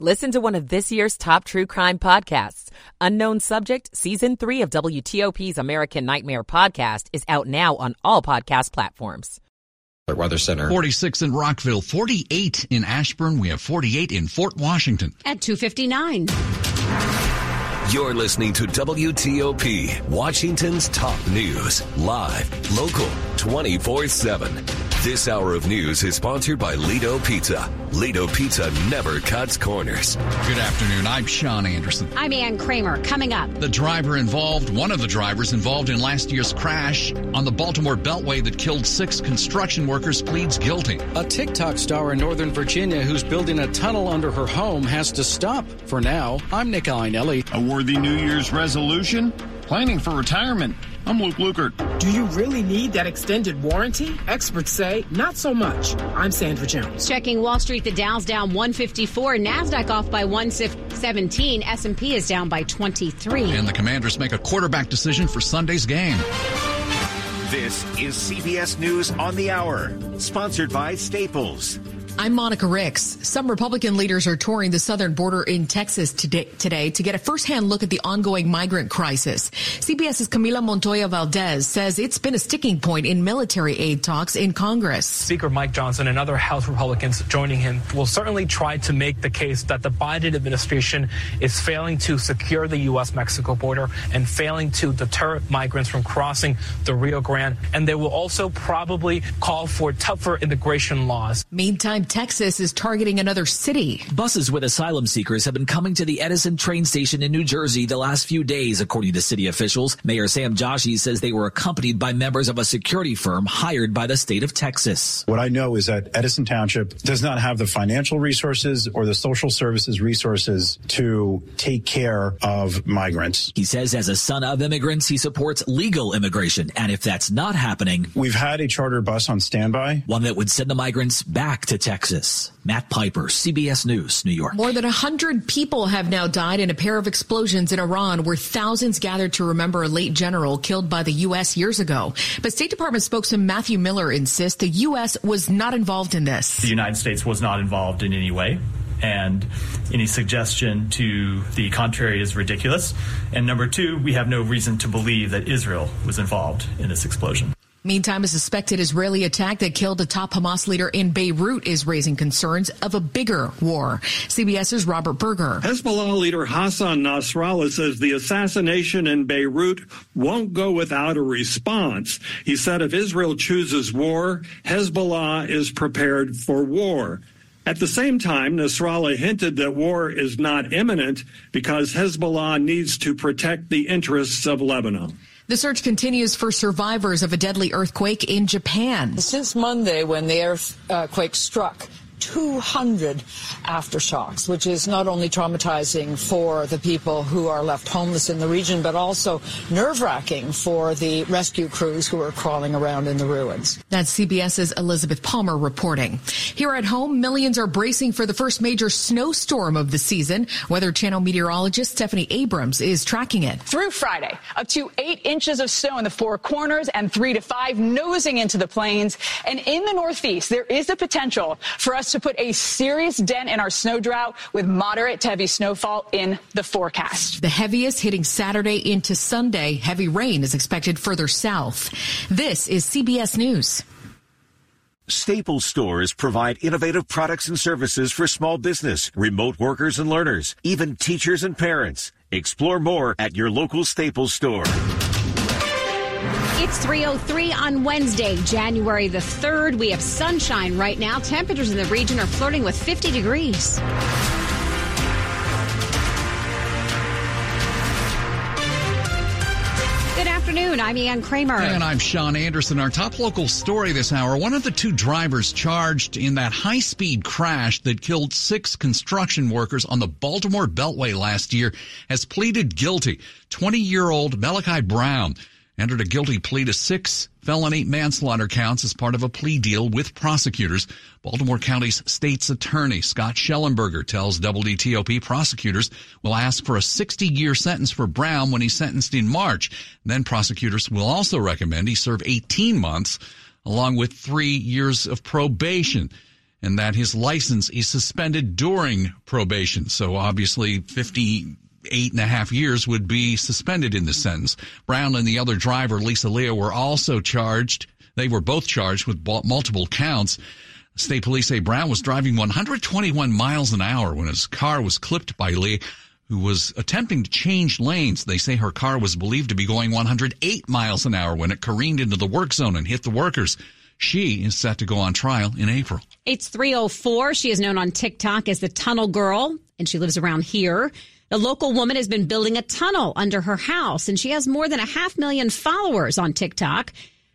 Listen to one of this year's top true crime podcasts. Unknown Subject, Season 3 of WTOP's American Nightmare podcast is out now on all podcast platforms. Weather Center. 46 in Rockville, 48 in Ashburn. We have 48 in Fort Washington. At 259. You're listening to WTOP, Washington's top news, live, local, 24 7. This hour of news is sponsored by Lido Pizza. Lido Pizza never cuts corners. Good afternoon. I'm Sean Anderson. I'm Ann Kramer. Coming up. The driver involved, one of the drivers involved in last year's crash on the Baltimore Beltway that killed six construction workers, pleads guilty. A TikTok star in Northern Virginia who's building a tunnel under her home has to stop for now. I'm Nick Iannelli. A worthy New Year's resolution? Planning for retirement. I'm Luke Lukert. Do you really need that extended warranty? Experts say not so much. I'm Sandra Jones. Checking Wall Street, the Dow's down 154, Nasdaq off by 117, S&P is down by 23. And the Commanders make a quarterback decision for Sunday's game. This is CBS News on the Hour, sponsored by Staples. I'm Monica Ricks. Some Republican leaders are touring the southern border in Texas today, today, to get a firsthand look at the ongoing migrant crisis. CBS's Camilo Montoya Galvez says it's been a sticking point in military aid talks in Congress. Speaker Mike Johnson and other House Republicans joining him will certainly try to make the case that the Biden administration is failing to secure the U.S. Mexico border and failing to deter migrants from crossing the Rio Grande. And they will also probably call for tougher immigration laws. Meantime, Texas is targeting another city. Buses with asylum seekers have been coming to the Edison train station in New Jersey the last few days, according to city officials. Mayor Sam Joshi says they were accompanied by members of a security firm hired by the state of Texas. What I know is that Edison Township does not have the financial resources or the social services resources to take care of migrants. He says as a son of immigrants, he supports legal immigration. And if that's not happening, we've had a charter bus on standby, one that would send the migrants back to Texas. Texas. Matt Piper, CBS News, New York. More than 100 people have now died in a pair of explosions in Iran where thousands gathered to remember a late general killed by the U.S. years ago. But State Department spokesman Matthew Miller insists the U.S. was not involved in this. The United States was not involved in any way and any suggestion to the contrary is ridiculous. And number two, we have no reason to believe that Israel was involved in this explosion. Meantime, a suspected Israeli attack that killed a top Hamas leader in Beirut is raising concerns of a bigger war. CBS's Robert Berger. Hezbollah leader Hassan Nasrallah says the assassination in Beirut won't go without a response. He said if Israel chooses war, Hezbollah is prepared for war. At the same time, Nasrallah hinted that war is not imminent because Hezbollah needs to protect the interests of Lebanon. The search continues for survivors of a deadly earthquake in Japan. Since Monday, when the earthquake uh, struck, 200 aftershocks, which is not only traumatizing for the people who are left homeless in the region, but also nerve wracking for the rescue crews who are crawling around in the ruins. That's CBS's Elizabeth Palmer reporting. Here at home, millions are bracing for the first major snowstorm of the season. Weather Channel meteorologist Stephanie Abrams is tracking it. Through Friday, up to eight inches of snow in the four corners and three to five nosing into the plains. And in the Northeast, there is a potential for us to put a serious dent in our snow drought with moderate to heavy snowfall in the forecast. The heaviest hitting Saturday into Sunday. Heavy rain is expected further south. This is CBS News. Staples stores provide innovative products and services for small business, remote workers and learners, even teachers and parents. Explore more at your local Staples store. It's 303 on Wednesday, January the 3rd. We have sunshine right now. Temperatures in the region are flirting with 50 degrees. Good afternoon. I'm Ann Kramer. And I'm Sean Anderson. Our top local story this hour. One of the two drivers charged in that high speed crash that killed six construction workers on the Baltimore Beltway last year has pleaded guilty. 20 year old Malachi Brown entered a guilty plea to six felony manslaughter counts as part of a plea deal with prosecutors. Baltimore County's state's attorney, Scott Shellenberger, tells WTOP prosecutors will ask for a 60 year sentence for Brown when he's sentenced in March. Then prosecutors will also recommend he serve 18 months along with three years of probation. and that his license is suspended during probation. So obviously 58 and a half years would be suspended in the sentence. Brown and the other driver, Lisa Lea, were also charged. They were both charged with multiple counts. State police say Brown was driving 121 miles an hour when his car was clipped by Lea, who was attempting to change lanes. They say her car was believed to be going 108 miles an hour when it careened into the work zone and hit the workers. She is set to go on trial in April. It's 304. She is known on TikTok as the Tunnel Girl, and she lives around here. The local woman has been building a tunnel under her house, and she has more than a half million followers on TikTok.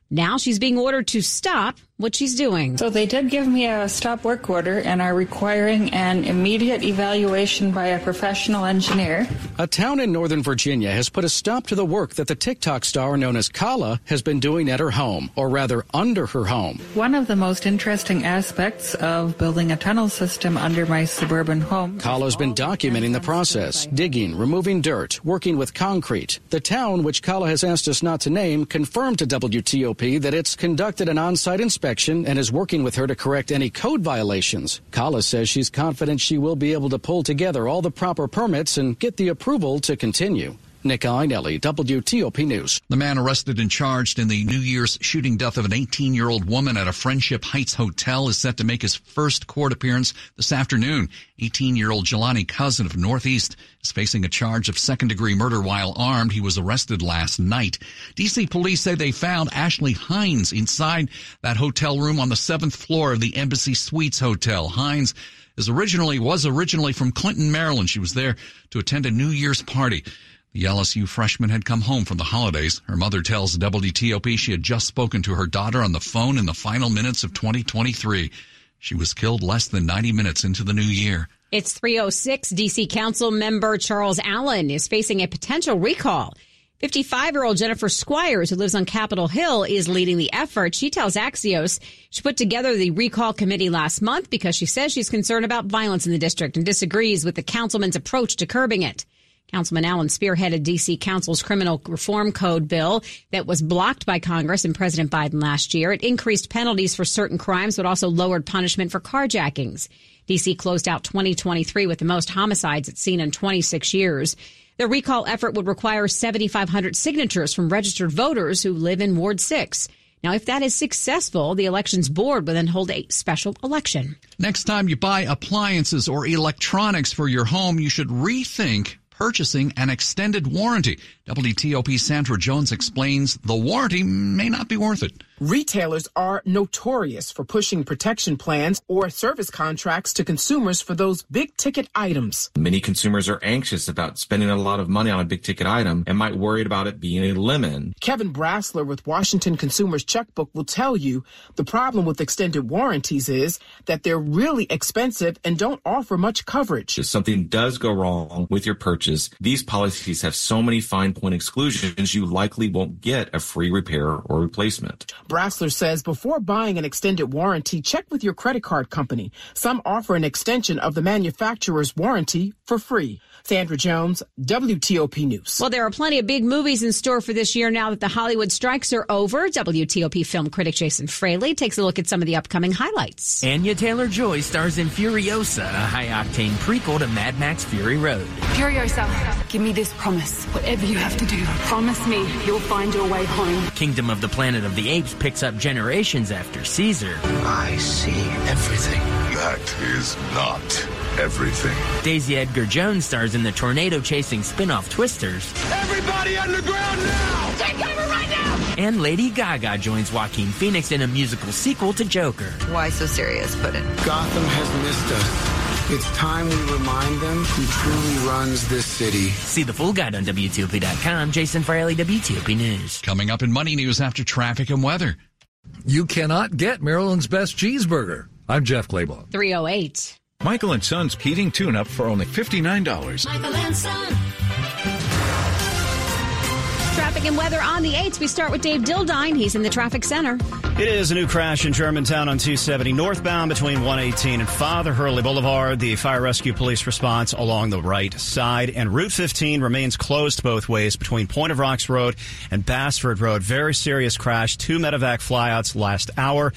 Now she's being ordered to stop what she's doing. So they did give me a stop work order and are requiring an immediate evaluation by a professional engineer. A town in Northern Virginia has put a stop to the work that the TikTok star known as Kala has been doing at her home, or rather under her home. One of the most interesting aspects of building a tunnel system under my suburban home. Kala's been documenting the process, digging, removing dirt, working with concrete. The town, which Kala has asked us not to name, confirmed to WTOP that it's conducted an on-site inspection inspection and is working with her to correct any code violations. Kala says she's confident she will be able to pull together all the proper permits and get the approval to continue. Nick Iannelli, WTOP News. The man arrested and charged in the New Year's shooting death of an 18 year old woman at a Friendship Heights hotel is set to make his first court appearance this afternoon. 18 year old Jelani Cousin of Northeast is facing a charge of second degree murder while armed. He was arrested last night. DC police say they found Ashley Hines inside that hotel room on the seventh floor of the Embassy Suites Hotel. Hines is originally, was originally from Clinton, Maryland. She was there to attend a New Year's party. The LSU freshman had come home from the holidays. Her mother tells WTOP she had just spoken to her daughter on the phone in the final minutes of 2023. She was killed less than 90 minutes into the new year. It's 306. DC Council member Charles Allen is facing a potential recall. 55 year old Jennifer Squires, who lives on Capitol Hill, is leading the effort. She tells Axios she put together the recall committee last month because she says she's concerned about violence in the district and disagrees with the councilman's approach to curbing it. Councilman Allen spearheaded D.C. Council's criminal reform code bill that was blocked by Congress and President Biden last year. It increased penalties for certain crimes, but also lowered punishment for carjackings. D.C. closed out 2023 with the most homicides it's seen in 26 years. The recall effort would require 7,500 signatures from registered voters who live in Ward 6. Now, if that is successful, the elections board will then hold a special election. Next time you buy appliances or electronics for your home, you should rethink purchasing an extended warranty. WTOP Sandra Jones explains the warranty may not be worth it. Retailers are notorious for pushing protection plans or service contracts to consumers for those big ticket items. Many consumers are anxious about spending a lot of money on a big ticket item and might worry about it being a lemon. Kevin Brasler with Washington Consumers Checkbook will tell you the problem with extended warranties is that they're really expensive and don't offer much coverage. If something does go wrong with your purchase, these policies have so many fine point exclusions you likely won't get a free repair or replacement. Brasler says before buying an extended warranty, check with your credit card company. Some offer an extension of the manufacturer's warranty for free. Sandra Jones, WTOP News. Well, there are plenty of big movies in store for this year now that the Hollywood strikes are over. WTOP film critic Jason Fraley takes a look at some of the upcoming highlights. Anya Taylor Joy stars in Furiosa, a high octane prequel to Mad Max Fury Road. Furiosa, give me this promise. Whatever you have to do, promise me you'll find your way home. Kingdom of the Planet of the Apes picks up generations after Caesar. I see everything. That is not everything. Daisy Edgar Jones stars in the tornado chasing spin off Twisters. Everybody underground now! Take cover right now! And Lady Gaga joins Joaquin Phoenix in a musical sequel to Joker. Why so serious, Puddin'? Gotham has missed us. It's time we remind them who truly runs this city. See the full guide on WTOP.com. Jason Fraley, WTOP News. Coming up in Money News after traffic and weather. You cannot get Maryland's best cheeseburger. I'm Jeff Clabaugh. 308. Michael and Son's heating tune-up for only $59. Michael and Son. Traffic and weather on the 8th. We start with Dave Dildine. He's in the traffic center. It is a new crash in Germantown on 270 northbound between 118 and Father Hurley Boulevard. The fire rescue police response along the right side. And Route 15 remains closed both ways between Point of Rocks Road and Bassford Road. Very serious crash. Two medevac flyouts last hour.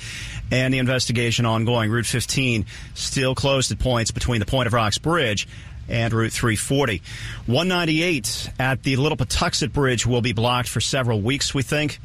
And the investigation ongoing. Route 15 still closed at points between the Point of Rocks Bridge and Route 340. 198 at the Little Patuxent Bridge will be blocked for several weeks, we think.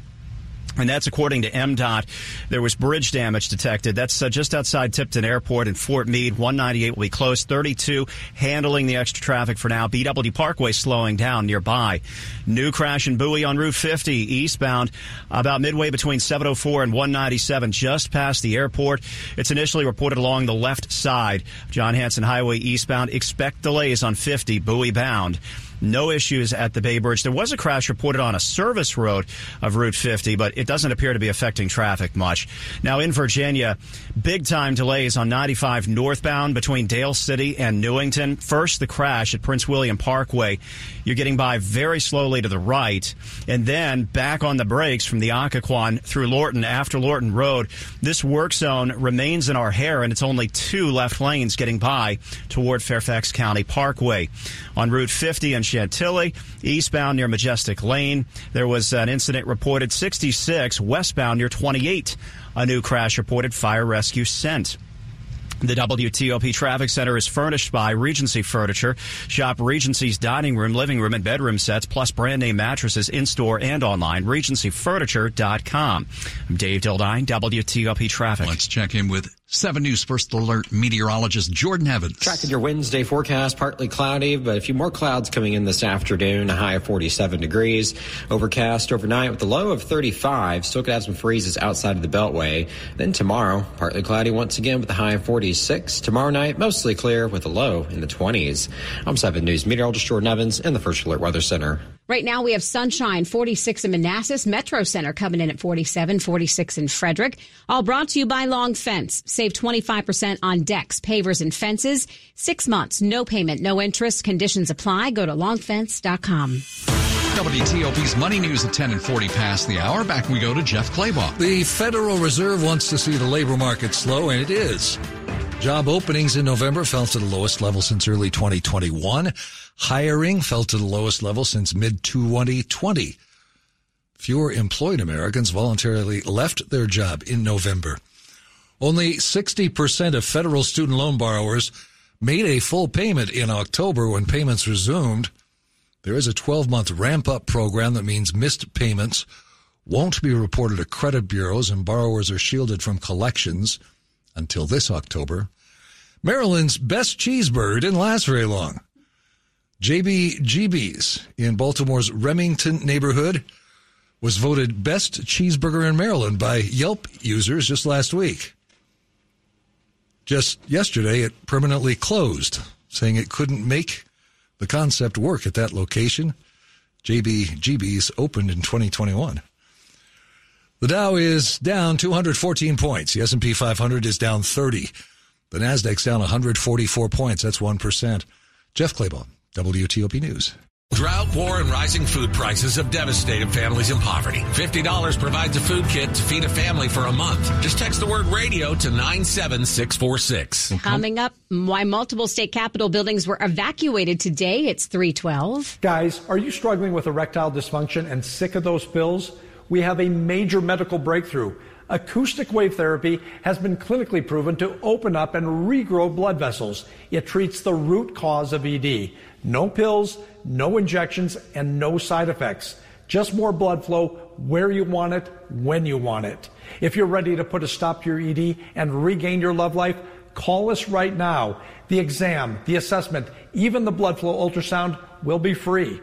And that's according to MDOT. There was bridge damage detected. That's uh, just outside Tipton Airport in Fort Meade. 198 will be closed. 32 handling the extra traffic for now. BW Parkway slowing down nearby. New crash in Bowie on Route 50 eastbound about midway between 704 and 197 just past the airport. It's initially reported along the left side. John Hanson Highway eastbound. Expect delays on 50 Bowie bound. No issues at the Bay Bridge. There was a crash reported on a service road of Route 50, but it doesn't appear to be affecting traffic much. Now in Virginia, big time delays on 95 northbound between Dale City and Newington. First, the crash at Prince William Parkway. You're getting by very slowly to the right, and then back on the brakes from the Occoquan through Lorton after Lorton Road. This work zone remains in our hair, and it's only two left lanes getting by toward Fairfax County Parkway. On Route 50 and Chantilly, eastbound near Majestic Lane. There was an incident reported 66 westbound near 28. A new crash reported fire rescue sent. The WTOP Traffic Center is furnished by Regency Furniture. Shop Regency's dining room, living room, and bedroom sets, plus brand name mattresses in store and online. RegencyFurniture.com. I'm Dave Dildine, WTOP Traffic. Let's check in with 7 News First Alert meteorologist Jordan Evans. Tracking your Wednesday forecast, partly cloudy, but a few more clouds coming in this afternoon, a high of 47 degrees. Overcast overnight with a low of 35. Still could have some freezes outside of the Beltway. Then tomorrow, partly cloudy once again with a high of 46. Tomorrow night, mostly clear with a low in the 20s. I'm 7 News meteorologist Jordan Evans in the First Alert Weather Center. Right now we have sunshine, 46 in Manassas, Metro Center coming in at 47, 46 in Frederick. All brought to you by Long Fence. Save 25% on decks, pavers, and fences. Six months, no payment, no interest. Conditions apply. Go to longfence.com. WTOP's Money News at 10 and 40 past the hour. Back we go to Jeff Clabaugh. The Federal Reserve wants to see the labor market slow, and it is. Job openings in November fell to the lowest level since early 2021. Hiring fell to the lowest level since mid 2020. Fewer employed Americans voluntarily left their job in November. Only 60% of federal student loan borrowers made a full payment in October when payments resumed. There is a 12 month ramp up program that means missed payments won't be reported to credit bureaus and borrowers are shielded from collections until this October. Maryland's best cheeseburger didn't last very long. JBGB's in Baltimore's Remington neighborhood was voted best cheeseburger in Maryland by Yelp users just last week. Just yesterday, it permanently closed, saying it couldn't make the concept work at that location. JBGB's opened in 2021. The Dow is down 214 points. The S&P 500 is down 30. The Nasdaq's down 144 points. That's 1%. Jeff Clabaugh, WTOP News. Drought, war, and rising food prices have devastated families in poverty. $50 provides a food kit to feed a family for a month. Just text the word radio to 97646. Coming up, why multiple state capitol buildings were evacuated today. It's 312. Guys, are you struggling with erectile dysfunction and sick of those pills? We have a major medical breakthrough. Acoustic wave therapy has been clinically proven to open up and regrow blood vessels. It treats the root cause of ED. No pills, no injections, and no side effects. Just more blood flow where you want it, when you want it. If you're ready to put a stop to your ED and regain your love life, call us right now. The exam, the assessment, even the blood flow ultrasound will be free.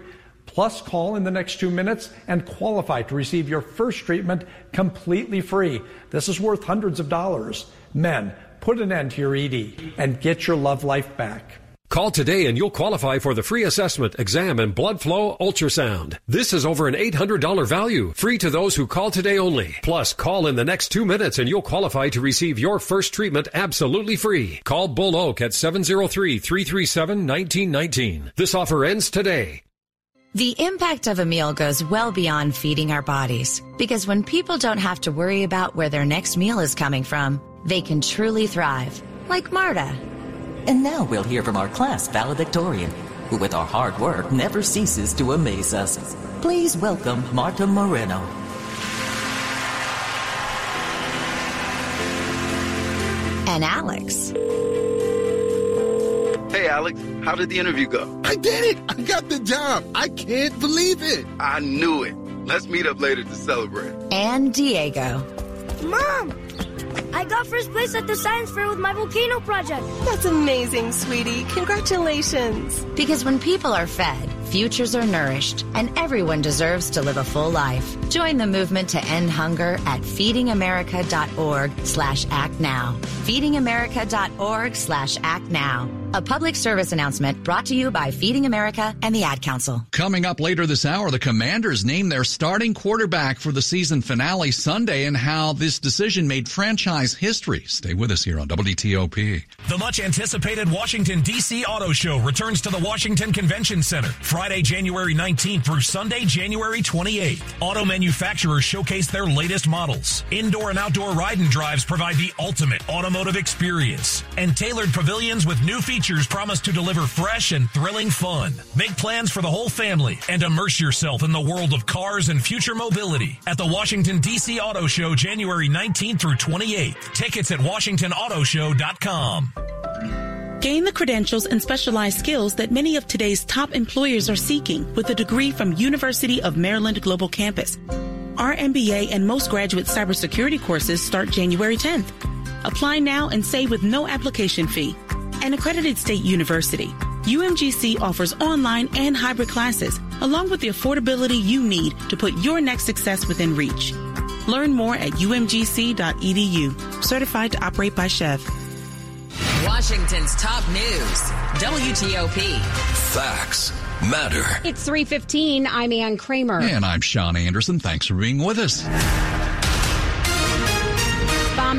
Plus, call in the next two minutes and qualify to receive your first treatment completely free. This is worth hundreds of dollars. Men, put an end to your ED and get your love life back. Call today and you'll qualify for the free assessment, exam, and blood flow ultrasound. This is over an $800 value, free to those who call today only. Plus, call in the next two minutes and you'll qualify to receive your first treatment absolutely free. Call Bull Oak at 703-337-1919. This offer ends today. The impact of a meal goes well beyond feeding our bodies because when people don't have to worry about where their next meal is coming from, they can truly thrive, like Marta. And now we'll hear from our class valedictorian, who with our hard work never ceases to amaze us. Please welcome Marta Moreno. And Alex. Hey, Alex, how did the interview go? I did it! I got the job! I can't believe it! I knew it. Let's meet up later to celebrate. And Diego. Mom! I got first place at the science fair with my volcano project. That's amazing, sweetie. Congratulations. Because when people are fed, futures are nourished, and everyone deserves to live a full life. Join the movement to end hunger at feedingamerica.org slash act now. Feedingamerica.org slash act now. A public service announcement brought to you by Feeding America and the Ad Council. Coming up later this hour, the Commanders name their starting quarterback for the season finale Sunday and how this decision made franchise history. Stay with us here on WTOP. The much anticipated Washington, D.C. Auto Show returns to the Washington Convention Center Friday, January 19th through Sunday, January 28th. Auto manufacturers showcase their latest models. Indoor and outdoor ride and drives provide the ultimate automotive experience. And tailored pavilions with new features promise to deliver fresh and thrilling fun. Make plans for the whole family and immerse yourself in the world of cars and future mobility at the Washington, D.C. Auto Show January 19th through 28th. Tickets at WashingtonAutoShow.com. Gain the credentials and specialized skills that many of today's top employers are seeking with a degree from University of Maryland Global Campus. Our MBA and most graduate cybersecurity courses start January 10th. Apply now and save with no application fee. An accredited state university, UMGC offers online and hybrid classes, along with the affordability you need to put your next success within reach. Learn more at umgc.edu. Certified to operate by Chev. Washington's top news. WTOP. Facts matter. It's 315. I'm Ann Kramer. And I'm Sean Anderson. Thanks for being with us.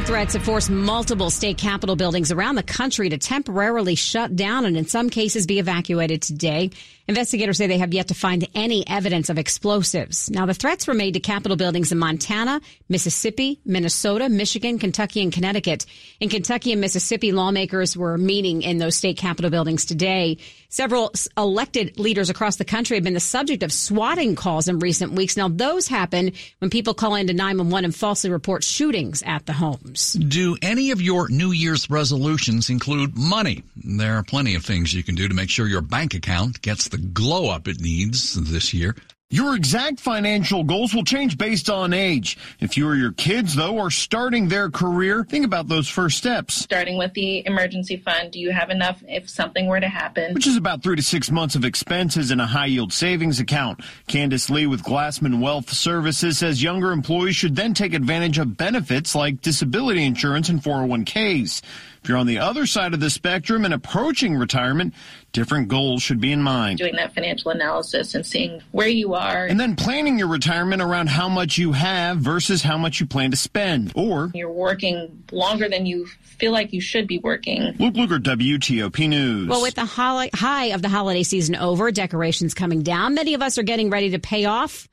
Threats have forced multiple state capitol buildings around the country to temporarily shut down and in some cases be evacuated today. Investigators say they have yet to find any evidence of explosives. Now, the threats were made to capitol buildings in Montana, Mississippi, Minnesota, Michigan, Kentucky, and Connecticut. In Kentucky and Mississippi, lawmakers were meeting in those state capitol buildings today. Several elected leaders across the country have been the subject of swatting calls in recent weeks. Now, those happen when people call into 911 and falsely report shootings at the homes. Do any of your New Year's resolutions include money? There are plenty of things you can do to make sure your bank account gets the glow up it needs this year. Your exact financial goals will change based on age. If you or your kids, though, are starting their career, think about those first steps. Starting with the emergency fund, do you have enough if something were to happen? Which is about three to six months of expenses in a high yield savings account. Candace Lee with Glassman Wealth Services says younger employees should then take advantage of benefits like disability insurance and 401ks. If you're on the other side of the spectrum and approaching retirement, different goals should be in mind. Doing that financial analysis and seeing where you are. And then planning your retirement around how much you have versus how much you plan to spend. Or you're working longer than you feel like you should be working. Luke Lukert, WTOP News. Well, with the high of the holiday season over, decorations coming down, many of us are getting ready to pay off,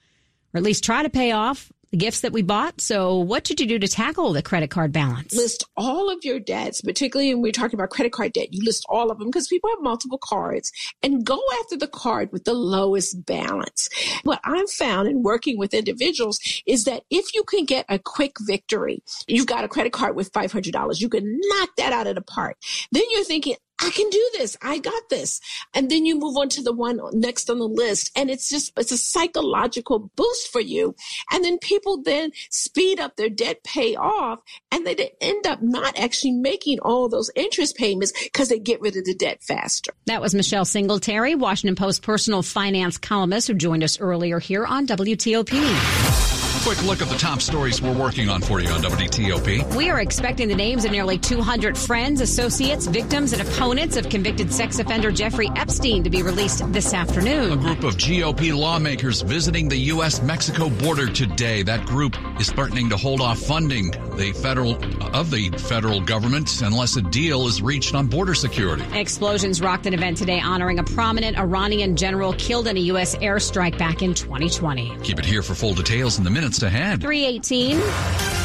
or at least try to pay off the gifts that we bought. So what did you do to tackle the credit card balance? List all of your debts, particularly when we're talking about credit card debt. You list all of them because people have multiple cards and go after the card with the lowest balance. What I've found in working with individuals is that if you can get a quick victory, you've got a credit card with $500, you can knock that out of the park. Then you're thinking, I can do this. I got this. And then you move on to the one next on the list. And it's just, it's a psychological boost for you. And then people then speed up their debt pay off and they end up not actually making all those interest payments because they get rid of the debt faster. That was Michelle Singletary, Washington Post personal finance columnist who joined us earlier here on WTOP. Quick look at the top stories we're working on for you on WTOP. We are expecting the names of nearly 200 friends, associates, victims, and opponents of convicted sex offender Jeffrey Epstein to be released this afternoon. A group of GOP lawmakers visiting the U.S. Mexico border today. That group is threatening to hold off funding the federal of the federal government unless a deal is reached on border security. Explosions rocked an event today honoring a prominent Iranian general killed in a U.S. airstrike back in 2020. Keep it here for full details in the minutes ahead. 318.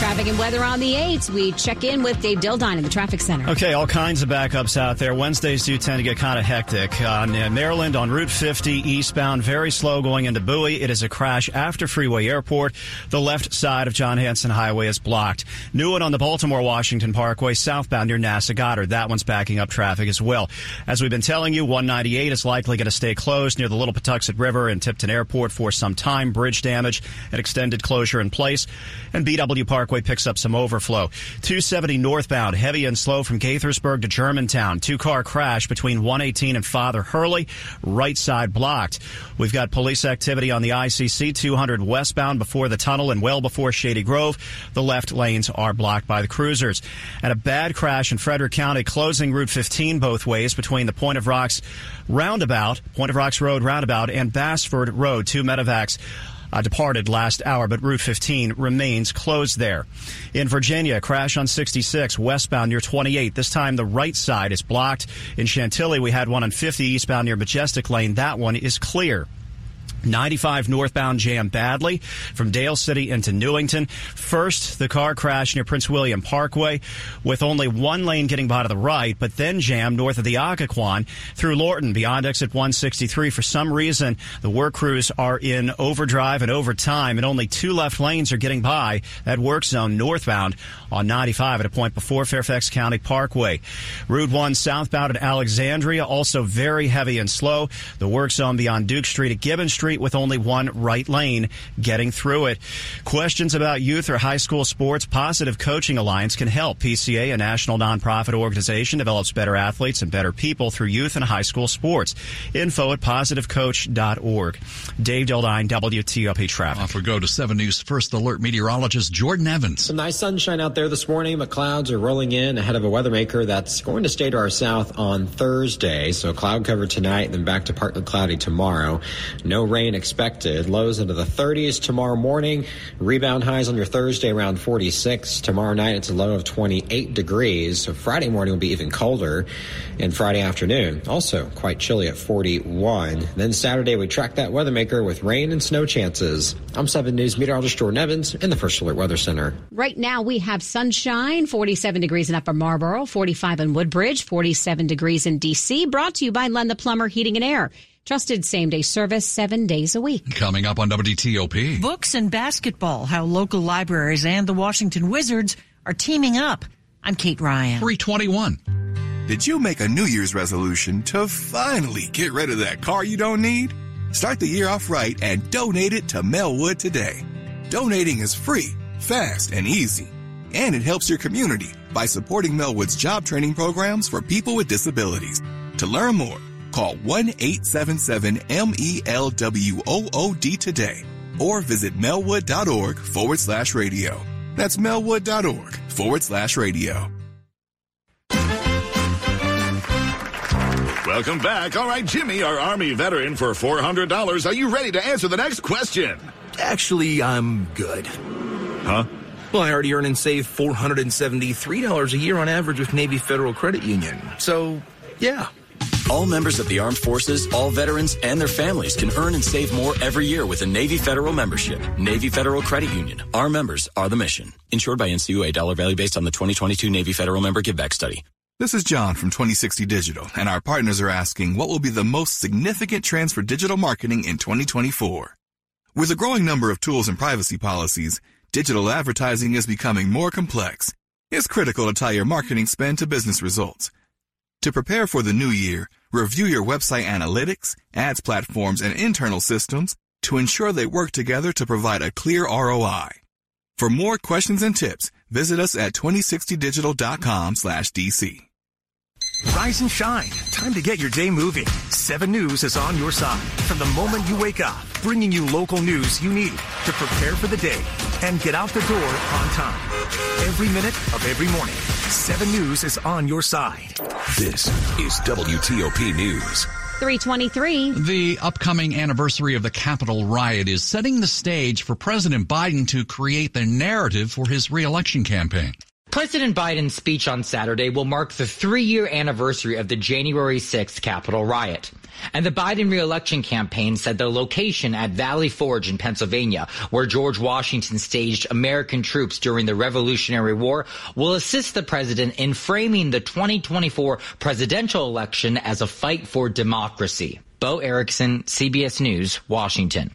Traffic and weather on the 8th. We check in with Dave Dildine in the traffic center. Okay, all kinds of backups out there. Wednesdays do tend to get kind of hectic. On uh, Maryland on Route 50 eastbound, very slow going into Bowie. It is a crash after Freeway Airport. The left side of John Hanson Highway is blocked. New one on the Baltimore Washington Parkway southbound near NASA Goddard. That one's backing up traffic as well. As we've been telling you, 198 is likely going to stay closed near the Little Patuxent River and Tipton Airport for some time. Bridge damage and extended closure in place. And BW Parkway picks up some overflow. 270 northbound, heavy and slow from Gaithersburg to Germantown. Two car crash between 118 and Father Hurley. Right side blocked. We've got police activity on the ICC 200 westbound before the tunnel and well before Shady Grove. The left lanes are blocked by the cruisers. And a bad crash in Frederick County closing Route 15 both ways between the Point of Rocks roundabout, Point of Rocks Road roundabout and Bassford Road. Two medevacs uh, departed last hour, but Route 15 remains closed there. In Virginia, crash on 66 westbound near 28. This time the right side is blocked. In Chantilly, we had one on 50 eastbound near Majestic Lane. That one is clear. 95 northbound jam badly from Dale City into Newington. First, the car crashed near Prince William Parkway with only one lane getting by to the right, but then jammed north of the Occoquan through Lorton beyond exit 163. For some reason, the work crews are in overdrive and overtime, and only two left lanes are getting by that work zone northbound on 95 at a point before Fairfax County Parkway. Route 1 southbound at Alexandria, also very heavy and slow. The work zone beyond Duke Street at Gibbon Street with only one right lane getting through it. Questions about youth or high school sports? Positive Coaching Alliance can help. PCA, a national nonprofit organization, develops better athletes and better people through youth and high school sports. Info at positivecoach.org. Dave Dildine, WTOP Traffic. Off we go to 7 News First Alert meteorologist Jordan Evans. Some nice sunshine out there this morning, but clouds are rolling in ahead of a weather maker that's going to stay to our south on Thursday. So cloud cover tonight, then back to partly cloudy tomorrow. No rain expected. Lows into the 30s tomorrow morning. Rebound highs on your Thursday around 46. Tomorrow night it's a low of 28 degrees. So Friday morning will be even colder. And Friday afternoon also quite chilly at 41. Then Saturday we track that weather maker with rain and snow chances. I'm 7 News meteorologist Jordan Evans in the First Alert Weather Center. Right now we have sunshine, 47 degrees in Upper Marlboro, 45 in Woodbridge, 47 degrees in DC. Brought to you by Len the Plumber Heating and Air. Trusted same day service seven days a week. Coming up on WTOP. Books and basketball, how local libraries and the Washington Wizards are teaming up. I'm Kate Ryan. 321. Did you make a New Year's resolution to finally get rid of that car you don't need? Start the year off right and donate it to Melwood today. Donating is free, fast, and easy. And it helps your community by supporting Melwood's job training programs for people with disabilities. To learn more, call 1-877-MELWOOD today or visit melwood.org forward slash radio. That's melwood.org forward slash radio. Welcome back. All right, Jimmy, our Army veteran for $400. Are you ready to answer the next question? Actually, I'm good. Huh? Well, I already earn and save $473 a year on average with Navy Federal Credit Union. So, yeah. All members of the armed forces, all veterans, and their families can earn and save more every year with a Navy Federal membership. Navy Federal Credit Union. Our members are the mission. Insured by NCUA dollar value based on the 2022 Navy Federal member giveback study. This is John from 2060 Digital, and our partners are asking what will be the most significant trends for digital marketing in 2024. With a growing number of tools and privacy policies, digital advertising is becoming more complex. It's critical to tie your marketing spend to business results. To prepare for the new year, review your website analytics, ads platforms, and internal systems to ensure they work together to provide a clear ROI. For more questions and tips, visit us at 2060digital.com slash DC. Rise and shine. Time to get your day moving. 7 News is on your side from the moment you wake up, bringing you local news you need to prepare for the day and get out the door on time. Every minute of every morning, 7 News is on your side. This is WTOP News. 323. The upcoming anniversary of the Capitol riot is setting the stage for President Biden to create the narrative for his reelection campaign. President Biden's speech on Saturday will mark the three year anniversary of the January 6th Capitol riot. And the Biden reelection campaign said the location at Valley Forge in Pennsylvania, where George Washington staged American troops during the Revolutionary War, will assist the president in framing the 2024 presidential election as a fight for democracy. Bo Erickson, CBS News, Washington.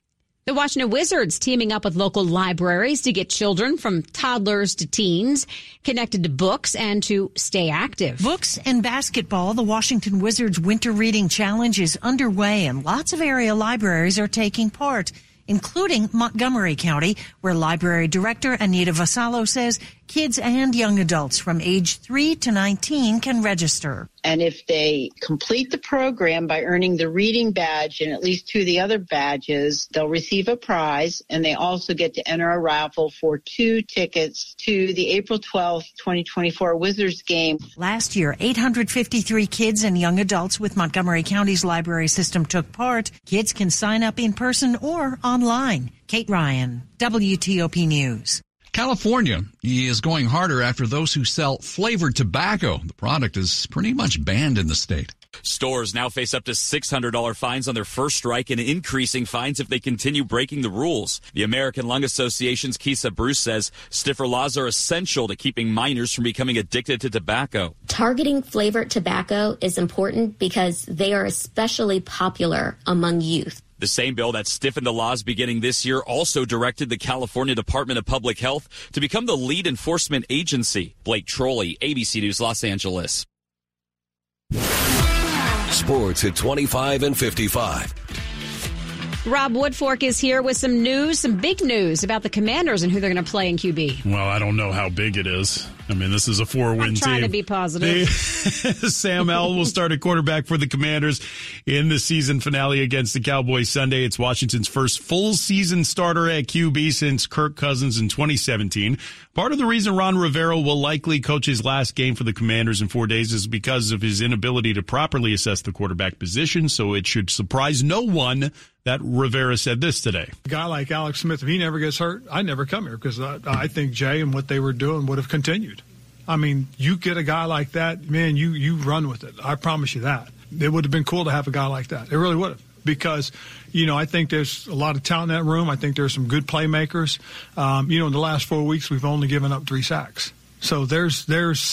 The Washington Wizards teaming up with local libraries to get children from toddlers to teens connected to books and to stay active. Books and basketball. The Washington Wizards Winter Reading Challenge is underway and lots of area libraries are taking part including Montgomery County, where Library Director Anita Vassallo says kids and young adults from age 3 to 19 can register. And if they complete the program by earning the reading badge and at least two of the other badges, they'll receive a prize and they also get to enter a raffle for two tickets to the April 12th, 2024 Wizards game. Last year, 853 kids and young adults with Montgomery County's library system took part. Kids can sign up in person or online. Kate Ryan, WTOP News. California is going harder after those who sell flavored tobacco. The product is pretty much banned in the state. Stores now face up to $600 fines on their first strike and increasing fines if they continue breaking the rules. The American Lung Association's Kisa Bruce says stiffer laws are essential to keeping minors from becoming addicted to tobacco. Targeting flavored tobacco is important because they are especially popular among youth. The same bill that stiffened the laws beginning this year also directed the California Department of Public Health to become the lead enforcement agency. Blake Trolley, ABC News, Los Angeles. Sports at 25 and 55. Rob Woodfork is here with some news, some big news about the Commanders and who they're going to play in QB. Well, I don't know how big it is. I mean, this is a four-win I'm trying team. to be positive. Sam Howell will start at quarterback for the Commanders in the season finale against the Cowboys Sunday. It's Washington's first full season starter at QB since Kirk Cousins in 2017. Part of the reason Ron Rivera will likely coach his last game for the Commanders in four days is because of his inability to properly assess the quarterback position. So it should surprise no one that Rivera said this today. A guy like Alex Smith, if he never gets hurt, I'd never come here because I, I think Jay and what they were doing would have continued. I mean, you get a guy like that, man, you you run with it. I promise you that. It would have been cool to have a guy like that. It really would have. Because, you know, I think there's a lot of talent in that room. I think there's some good playmakers. Um, you know, in the last four weeks, we've only given up three sacks. So there's there's